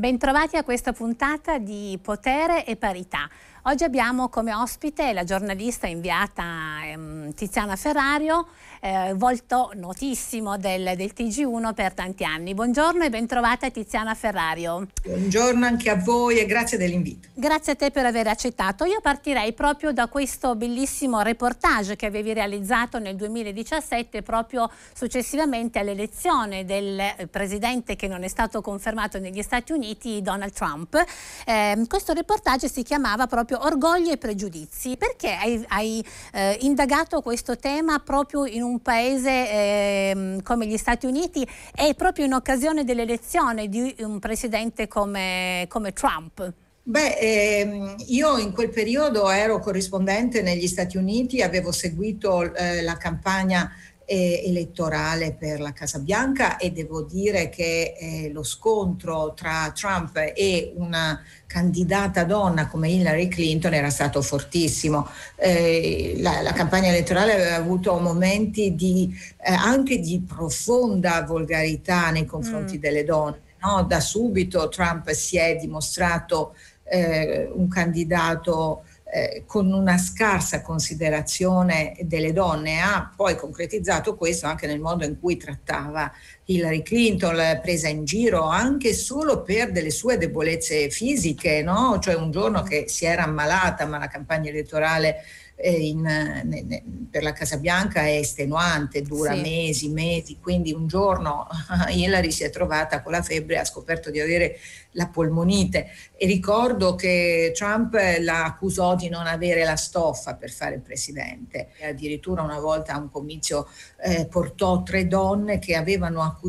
Bentrovati a questa puntata di Potere e Parità. Oggi abbiamo come ospite la giornalista inviata ehm, Tiziana Ferrario, eh, volto notissimo del, del, TG1 per tanti anni. Buongiorno e bentrovata Tiziana Ferrario. Buongiorno anche a voi e grazie dell'invito. Grazie a te per aver accettato. Io partirei proprio da questo bellissimo reportage che avevi realizzato nel 2017 proprio successivamente all'elezione del eh, presidente che non è stato confermato negli Stati Uniti, Donald Trump. Eh, questo reportage si chiamava proprio proprio orgoglio e pregiudizi. Perché hai, hai eh, indagato questo tema proprio in un paese eh, come gli Stati Uniti e proprio in occasione dell'elezione di un presidente come, come Trump? Beh, ehm, io in quel periodo ero corrispondente negli Stati Uniti, avevo seguito eh, la campagna eh, elettorale per la Casa Bianca e devo dire che eh, lo scontro tra Trump e una candidata donna come Hillary Clinton era stato fortissimo. Eh, la, la, campagna elettorale aveva avuto momenti di, eh, anche di profonda volgarità nei confronti mm. delle donne. No? Da subito Trump si è dimostrato eh, un candidato eh, con una scarsa considerazione delle donne, ha poi concretizzato questo anche nel modo in cui trattava Hillary Clinton, presa in giro anche solo per delle sue debolezze fisiche, no? cioè un giorno che si era ammalata, ma la campagna elettorale in, ne, ne, per la Casa Bianca è estenuante, dura sì. mesi, mesi, quindi un giorno Hillary si è trovata con la febbre e ha scoperto di avere la polmonite e ricordo che Trump la accusò di non avere la stoffa per fare il presidente. E addirittura una volta a un comizio eh, portò tre donne che avevano accusato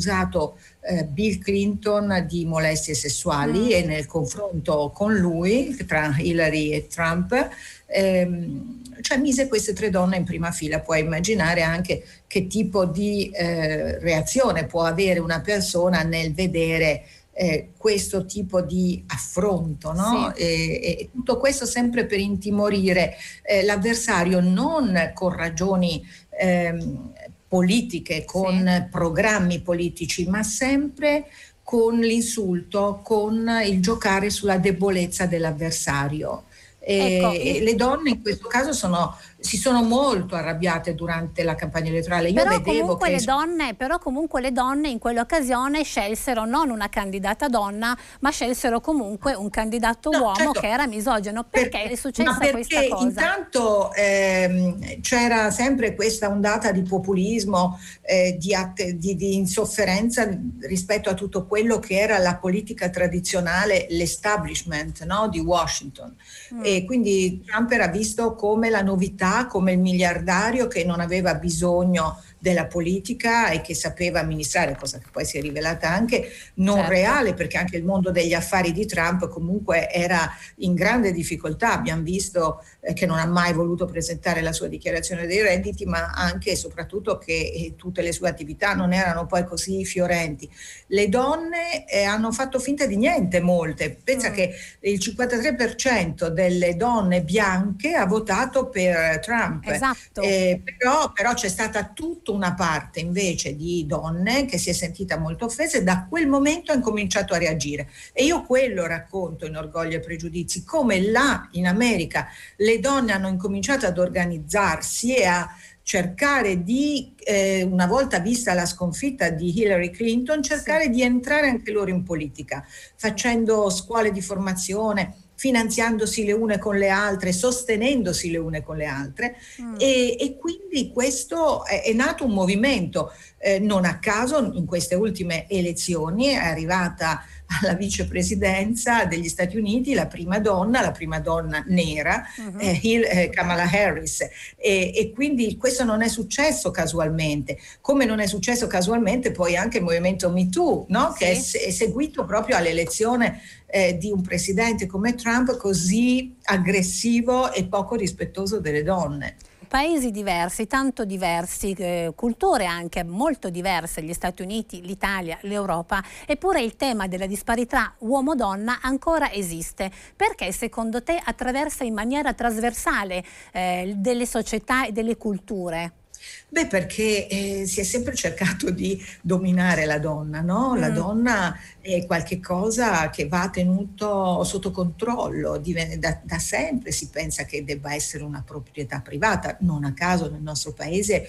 eh, Bill Clinton di molestie sessuali mm. e nel confronto con lui, tra Hillary e Trump, ehm, cioè mise queste tre donne in prima fila, puoi immaginare anche che tipo di eh, reazione può avere una persona nel vedere eh, questo tipo di affronto, no? Sì. E, e, tutto questo sempre per intimorire eh, l'avversario non con ragioni ehm, politiche, con sì. programmi politici, ma sempre con l'insulto, con il giocare sulla debolezza dell'avversario. Ecco. Le donne in questo caso sono si sono molto arrabbiate durante la campagna elettorale. Io però, comunque che... le donne, però comunque le donne in quell'occasione scelsero non una candidata donna, ma scelsero comunque un candidato no, uomo certo. che era misogeno. Perché, perché è successa perché questa cosa? Intanto ehm, c'era sempre questa ondata di populismo, eh, di, di, di, insofferenza rispetto a tutto quello che era la politica tradizionale, l'establishment no, di Washington. Mm. E quindi Trump era visto come la novità come il miliardario che non aveva bisogno della politica e che sapeva amministrare, cosa che poi si è rivelata anche non certo. reale, perché anche il mondo degli affari di Trump comunque era in grande difficoltà. Abbiamo visto eh, che non ha mai voluto presentare la sua dichiarazione dei redditi, ma anche e soprattutto che eh, tutte le sue attività non erano poi così fiorenti. Le donne eh, hanno fatto finta di niente, molte. Pensa mm. che il 53% delle donne bianche ha votato per Trump. Esatto. Eh, però, però c'è stata tutta una parte invece di donne che si è sentita molto offesa e da quel momento ha incominciato a reagire. E io quello racconto in Orgoglio e Pregiudizi, come là in America le donne hanno incominciato ad organizzarsi e a cercare di, eh, una volta vista la sconfitta di Hillary Clinton, cercare sì. di entrare anche loro in politica, facendo scuole di formazione, finanziandosi le une con le altre, sostenendosi le une con le altre mm. e, e, quindi questo è, è, nato un movimento. Eh, non a caso in queste ultime elezioni è arrivata alla vicepresidenza degli Stati Uniti la prima donna, la prima donna nera, uh-huh. eh, Hill, eh, Kamala Harris. E, e, quindi questo non è successo casualmente, come non è successo casualmente poi anche il movimento MeToo, no? sì. che è, è, seguito proprio all'elezione eh, di un presidente come Trump così aggressivo e poco rispettoso delle donne paesi diversi, tanto diversi, eh, culture anche molto diverse, gli Stati Uniti, l'Italia, l'Europa, eppure il tema della disparità uomo-donna ancora esiste. Perché secondo te attraversa in maniera trasversale eh, delle società e delle culture? Beh, perché eh, si è sempre cercato di dominare la donna, no? La mm. donna è qualcosa che va tenuto sotto controllo, da, da, sempre si pensa che debba essere una proprietà privata, non a caso nel nostro paese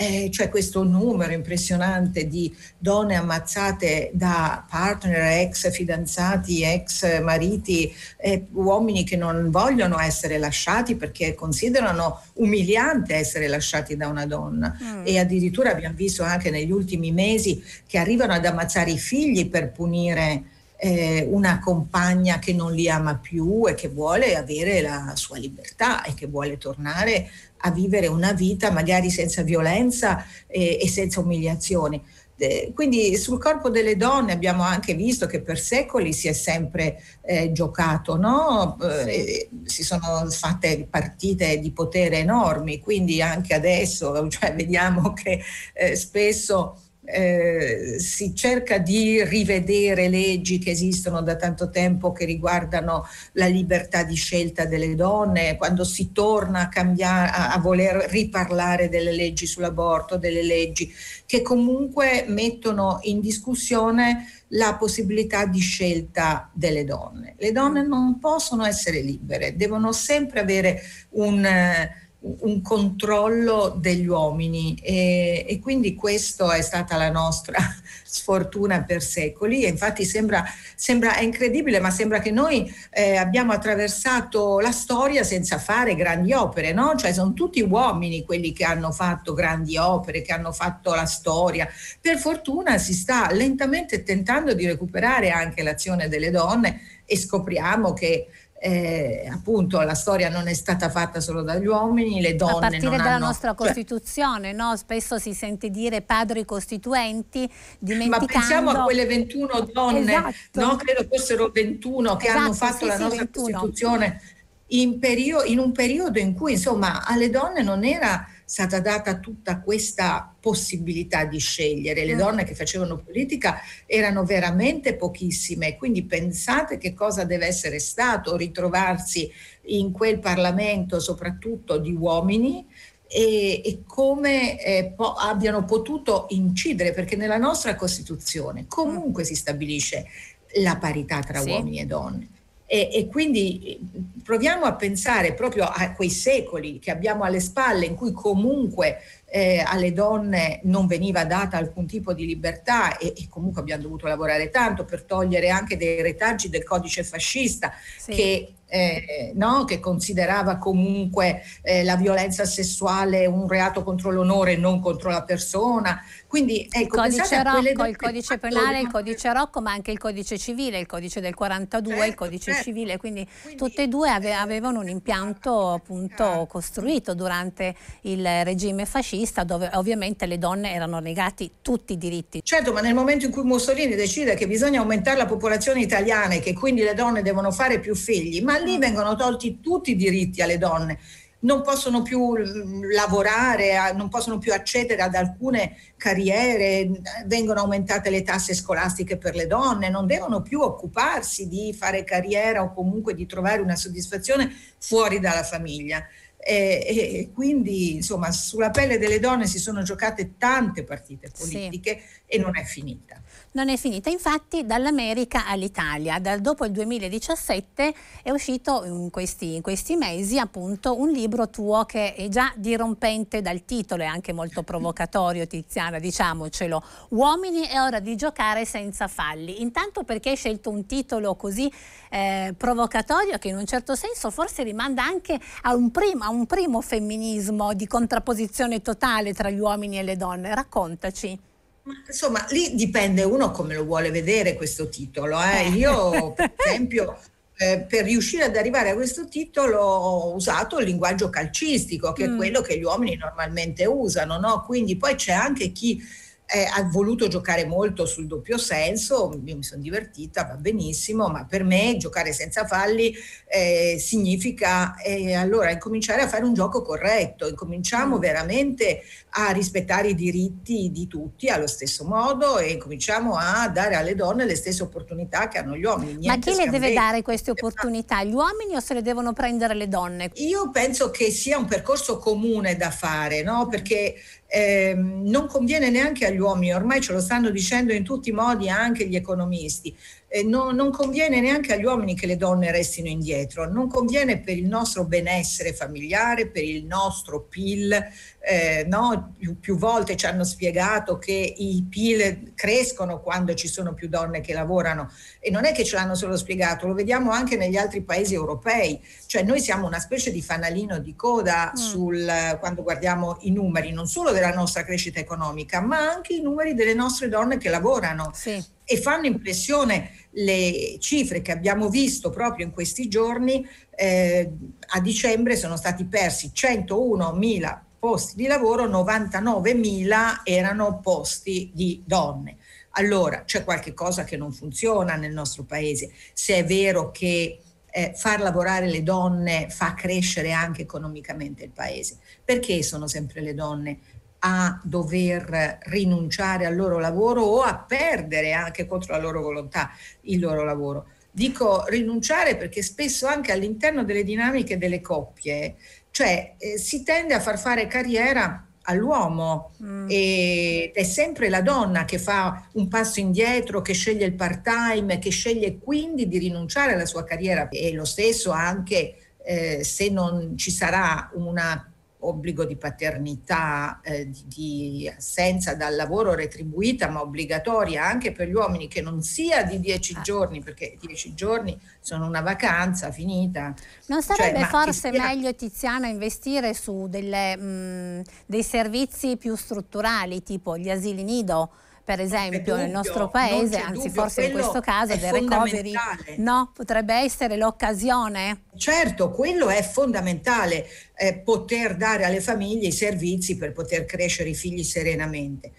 eh, c'è questo numero impressionante di donne ammazzate da partner, ex fidanzati, ex mariti, eh, uomini che non vogliono essere lasciati perché considerano umiliante essere lasciati da una donna mm. e addirittura abbiamo visto anche negli ultimi mesi che arrivano ad ammazzare i figli per punire eh, una compagna che non li ama più e che vuole avere la sua libertà e che vuole tornare a vivere una vita magari senza violenza e, e senza umiliazioni. Quindi sul corpo delle donne abbiamo anche visto che per secoli si è sempre eh, giocato, no? eh, si sono fatte partite di potere enormi, quindi anche adesso cioè, vediamo che eh, spesso eh, si cerca di rivedere leggi che esistono da tanto tempo che riguardano la libertà di scelta delle donne, quando si torna a, cambiare, a, a voler riparlare delle leggi sull'aborto, delle leggi che comunque mettono in discussione la possibilità di scelta delle donne. Le donne non possono essere libere, devono sempre avere un un controllo degli uomini e, e, quindi questa è stata la nostra sfortuna per secoli e infatti sembra, sembra è incredibile ma sembra che noi eh, abbiamo attraversato la storia senza fare grandi opere no? cioè sono tutti uomini quelli che hanno fatto grandi opere che hanno fatto la storia per fortuna si sta lentamente tentando di recuperare anche l'azione delle donne e scopriamo che eh, appunto la storia non è stata fatta solo dagli uomini, le donne... A partire dalla hanno... nostra cioè Costituzione, no? spesso si sente dire padri costituenti, dimenticando... Ma pensiamo a quelle 21 donne, esatto. no? credo fossero 21 che esatto, hanno fatto sì, la sì, nostra 21. Costituzione in, perio- in un periodo in cui insomma alle donne non era stata data tutta questa possibilità di scegliere. Le mm. donne che facevano politica erano veramente pochissime, quindi pensate che cosa deve essere stato ritrovarsi in quel Parlamento, soprattutto di uomini, e, e come eh, po- abbiano potuto incidere, perché nella nostra Costituzione comunque si stabilisce la parità tra sì. uomini e donne. E, e, quindi proviamo a pensare proprio a quei secoli che abbiamo alle spalle in cui comunque eh, alle donne non veniva data alcun tipo di libertà e, e, comunque abbiamo dovuto lavorare tanto per togliere anche dei retaggi del codice fascista sì. che eh, no? che considerava comunque eh, la violenza sessuale un reato contro l'onore e non contro la persona. Quindi ecco, il codice Rocco, il codice penale, il codice Rocco, ma anche il codice civile, il codice del 42, certo, il codice certo. civile, quindi, quindi tutte e due ave, avevano un impianto appunto costruito durante il regime fascista dove ovviamente le donne erano negati tutti i diritti. Certo, ma nel momento in cui Mussolini decide che bisogna aumentare la popolazione italiana e che quindi le donne devono fare più figli, ma lì vengono tolti tutti i diritti alle donne non possono più lavorare, non possono più accedere ad alcune carriere, vengono aumentate le tasse scolastiche per le donne, non devono più occuparsi di fare carriera o comunque di trovare una soddisfazione fuori dalla famiglia. E, e, quindi insomma sulla pelle delle donne si sono giocate tante partite politiche sì. e non è finita non è finita. Infatti dall'America all'Italia, dal, dopo il 2017 è uscito in questi, in questi, mesi appunto un libro tuo che è già dirompente dal titolo e anche molto provocatorio Tiziana, diciamocelo. Uomini è ora di giocare senza falli. Intanto perché hai scelto un titolo così eh, provocatorio che in un certo senso forse rimanda anche a un, primo, a un primo femminismo di contrapposizione totale tra gli uomini e le donne. Raccontaci. Insomma, lì dipende uno come lo vuole vedere questo titolo. Eh. eh. Io, per esempio, eh, per riuscire ad arrivare a questo titolo ho usato il linguaggio calcistico, che mm. è quello che gli uomini normalmente usano, no? Quindi poi c'è anche chi eh, ha voluto giocare molto sul doppio senso, io mi sono divertita, va benissimo, ma per me giocare senza falli eh, significa eh, allora incominciare a fare un gioco corretto, incominciamo mm. veramente a rispettare i diritti di tutti allo stesso modo e cominciamo a dare alle donne le stesse opportunità che hanno gli uomini. Ma chi le deve dare queste opportunità? Gli uomini o se le devono prendere le donne? Io penso che sia un percorso comune da fare, no? perché eh, non conviene neanche agli uomini, ormai ce lo stanno dicendo in tutti i modi anche gli economisti, eh, no, non conviene neanche agli uomini che le donne restino indietro, non conviene per il nostro benessere familiare, per il nostro PIL. Eh, no? più, più, volte ci hanno spiegato che i PIL crescono quando ci sono più donne che lavorano e non è che ce l'hanno solo spiegato, lo vediamo anche negli altri paesi europei, cioè noi siamo una specie di fanalino di coda mm. sul, quando guardiamo i numeri non solo della nostra crescita economica ma anche i numeri delle nostre donne che lavorano. Sì e fanno impressione le cifre che abbiamo visto proprio in questi giorni. Eh, a dicembre sono stati persi 101 mila posti di lavoro, 99 mila erano posti di donne. Allora c'è qualche cosa che non funziona nel nostro paese. Se è vero che eh, far lavorare le donne fa crescere anche economicamente il paese. Perché sono sempre le donne a dover rinunciare al loro lavoro o a perdere anche contro la loro volontà il loro lavoro. Dico rinunciare perché spesso anche all'interno delle dinamiche delle coppie, cioè eh, si tende a far fare carriera all'uomo mm. ed è sempre la donna che fa un passo indietro, che sceglie il part-time, che sceglie quindi di rinunciare alla sua carriera e lo stesso anche eh, se non ci sarà una obbligo di paternità, eh, di, di, assenza dal lavoro retribuita ma obbligatoria anche per gli uomini che non sia di dieci ah. giorni, perché dieci giorni sono una vacanza finita. Non cioè, sarebbe cioè, forse sia... meglio Tiziana investire su delle, mh, dei servizi più strutturali tipo gli asili nido? Per esempio dubbio, nel nostro paese, anzi dubbio, forse in questo caso del recovery, no, potrebbe essere l'occasione? Certo, quello è fondamentale, eh, poter dare alle famiglie i servizi per poter crescere i figli serenamente.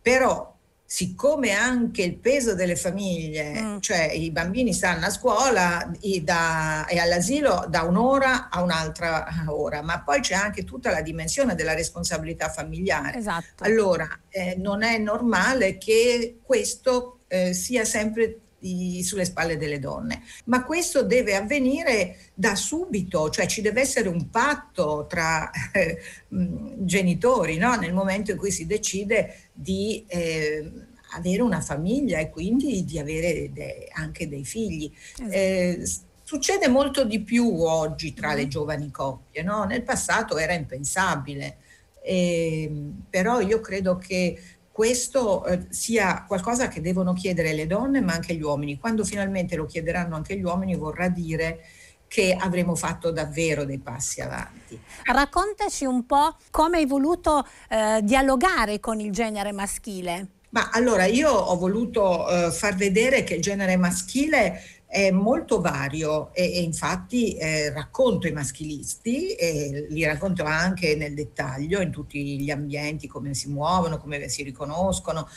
Però siccome anche il peso delle famiglie, mm. cioè i bambini stanno a scuola e, da, e, all'asilo da un'ora a un'altra ora, ma poi c'è anche tutta la dimensione della responsabilità familiare. Esatto. Allora eh, non è normale che questo eh, sia sempre di, sulle spalle delle donne. Ma questo deve avvenire da subito, cioè ci deve essere un patto tra eh, genitori no? nel momento in cui si decide di eh, avere una famiglia e quindi di avere de, anche dei figli. Esatto. Eh, succede molto di più oggi tra le mm. giovani coppie, no? nel passato era impensabile, eh, però io credo che questo eh, sia qualcosa che devono chiedere le donne ma anche gli uomini. Quando finalmente lo chiederanno anche gli uomini vorrà dire che avremo fatto davvero dei passi avanti. Raccontaci un po' come hai voluto eh, dialogare con il genere maschile. Ma allora io ho voluto eh, far vedere che il genere maschile è molto vario e, e infatti eh, racconto i maschilisti e li racconto anche nel dettaglio in tutti gli ambienti, come si muovono, come si riconoscono.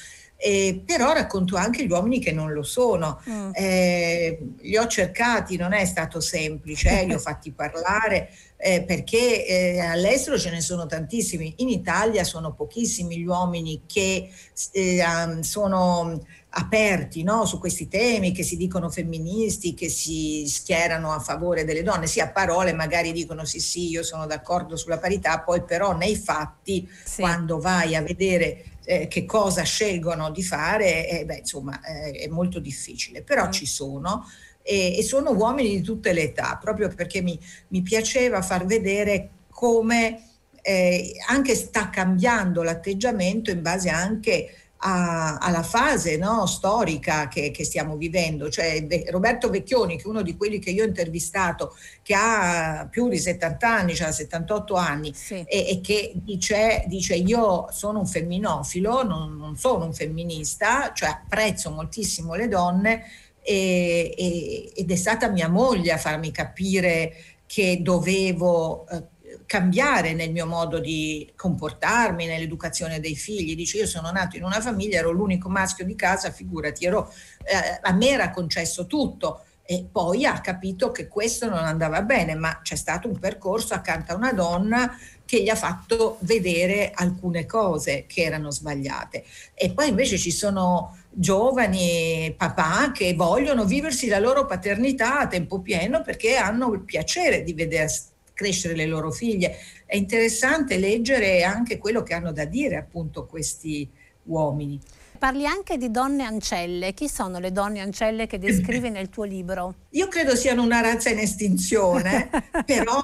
Eh, però racconto anche gli uomini che non lo sono. Mm. Eh, li ho cercati, non è stato semplice, eh, li ho fatti parlare eh, perché eh, all'estero ce ne sono tantissimi, in Italia sono pochissimi gli uomini che eh, sono aperti no, su questi temi, che si dicono femministi, che si schierano a favore delle donne, sì a parole magari dicono sì sì io sono d'accordo sulla parità, poi però nei fatti sì. quando vai a vedere eh, che cosa scelgono di fare, eh, beh, insomma eh, è molto difficile, però mm. ci sono e, e, sono uomini di tutte le età, proprio perché mi, mi piaceva far vedere come eh, anche sta cambiando l'atteggiamento in base anche a, alla fase no, storica che, che, stiamo vivendo. Cioè, Roberto Vecchioni, che è uno di quelli che io ho intervistato, che ha più di 70 anni, cioè 78 anni, sì. e, e, che dice, dice, io sono un femminofilo, non, non, sono un femminista, cioè apprezzo moltissimo le donne e, e, ed è stata mia moglie a farmi capire che dovevo... Eh, cambiare nel mio modo di comportarmi, nell'educazione dei figli. Dice io sono nato in una famiglia, ero l'unico maschio di casa, figurati, ero, eh, a me era concesso tutto e poi ha capito che questo non andava bene, ma c'è stato un percorso accanto a una donna che gli ha fatto vedere alcune cose che erano sbagliate. E poi invece ci sono giovani papà che vogliono viversi la loro paternità a tempo pieno perché hanno il piacere di vedere crescere le loro figlie. È interessante leggere anche quello che hanno da dire appunto questi uomini parli anche di donne ancelle. Chi sono le donne ancelle che descrivi nel tuo libro? Io credo siano una razza in estinzione, però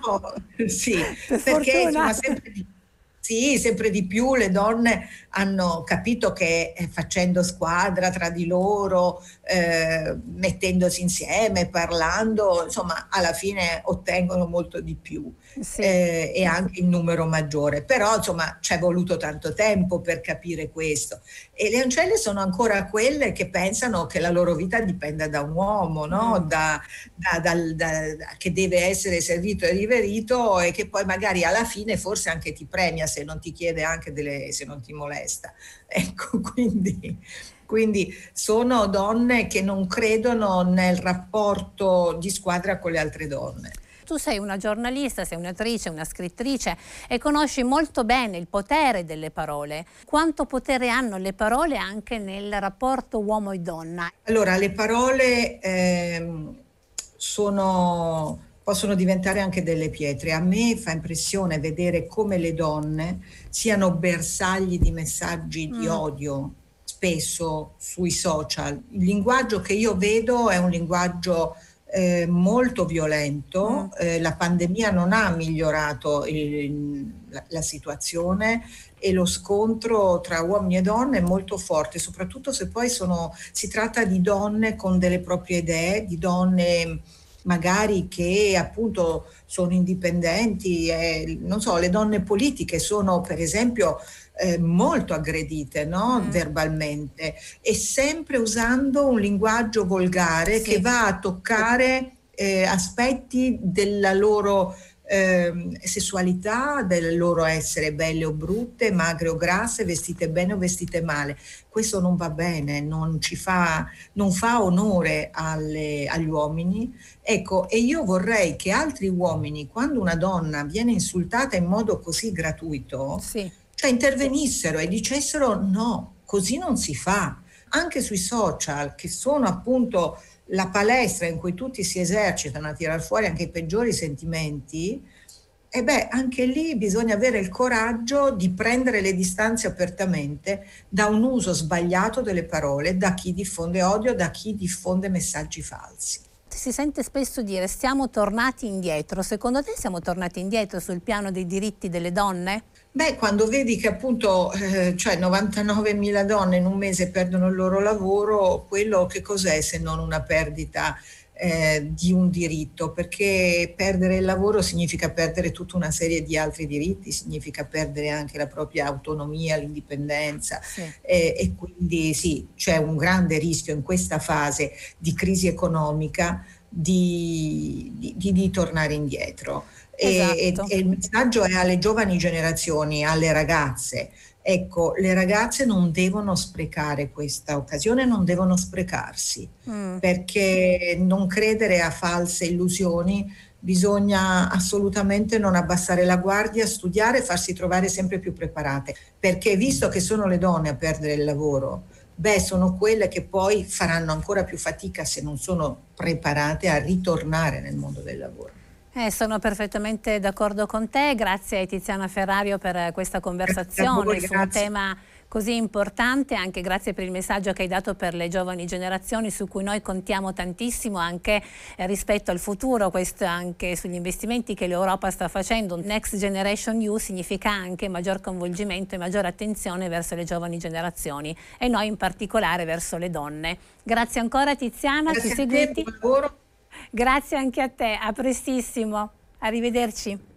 sì, per perché insomma, sempre di sì, sempre di più le donne hanno capito che eh, facendo squadra tra di loro, eh, mettendosi insieme, parlando, insomma, alla fine ottengono molto di più sì. eh, e anche in numero maggiore. Però, insomma, ci è voluto tanto tempo per capire questo. E le ancelle sono ancora quelle che pensano che la loro vita dipenda da un uomo, no? Mm. da, da, da, che deve essere servito e riverito e che poi magari alla fine forse anche ti premia se non ti chiede anche delle, se non ti molesta. Ecco, quindi, quindi sono donne che non credono nel rapporto di squadra con le altre donne tu sei una giornalista, sei un'attrice, una scrittrice e conosci molto bene il potere delle parole. Quanto potere hanno le parole anche nel rapporto uomo e donna? Allora, le parole eh, sono possono diventare anche delle pietre. A me fa impressione vedere come le donne siano bersagli di messaggi di mm. odio spesso sui social. Il linguaggio che io vedo è un linguaggio eh, molto violento, mm. eh, la pandemia non ha migliorato il, la, la, situazione e lo scontro tra uomini e donne è molto forte, soprattutto se poi sono, si tratta di donne con delle proprie idee, di donne magari che appunto sono indipendenti, eh, non so, le donne politiche sono per esempio eh, molto aggredite no? mm. verbalmente e sempre usando un linguaggio volgare sì. che va a toccare eh, aspetti della loro eh, sessualità, del loro essere belle o brutte, magre o grasse, vestite bene o vestite male. Questo non va bene, non, ci fa, non fa onore alle, agli uomini. Ecco, e io vorrei che altri uomini, quando una donna viene insultata in modo così gratuito, sì. cioè intervenissero e dicessero no, così non si fa. Anche sui social, che sono appunto la palestra in cui tutti si esercitano a tirar fuori anche i peggiori sentimenti, e beh, anche lì bisogna avere il coraggio di prendere le distanze apertamente da un uso sbagliato delle parole, da chi diffonde odio, da chi diffonde messaggi falsi. Si sente spesso dire siamo tornati indietro. Secondo te siamo tornati indietro sul piano dei diritti delle donne? Beh, quando vedi che appunto eh, cioè 99.000 donne in un mese perdono il loro lavoro, quello che cos'è se non una perdita eh, di un diritto? Perché perdere il lavoro significa perdere tutta una serie di altri diritti, significa perdere anche la propria autonomia, l'indipendenza sì. eh, e quindi sì, c'è un grande rischio in questa fase di crisi economica di, di, di tornare indietro. Esatto. E, e, il messaggio è alle giovani generazioni, alle ragazze. Ecco, le ragazze non devono sprecare questa occasione, non devono sprecarsi, mm. perché non credere a false illusioni, bisogna assolutamente non abbassare la guardia, studiare e farsi trovare sempre più preparate, perché visto che sono le donne a perdere il lavoro, beh, sono quelle che poi faranno ancora più fatica se non sono preparate a ritornare nel mondo del lavoro. Eh, sono perfettamente d'accordo con te, grazie a Tiziana Ferrario per questa conversazione voi, su un tema così importante, anche grazie per il messaggio che hai dato per le giovani generazioni su cui noi contiamo tantissimo anche eh, rispetto al futuro, questo anche sugli investimenti che l'Europa sta facendo. Next Generation You significa anche maggior coinvolgimento e maggiore attenzione verso le giovani generazioni e noi in particolare verso le donne. Grazie ancora Tiziana, grazie ci seguiti. Grazie anche a te, a prestissimo, arrivederci.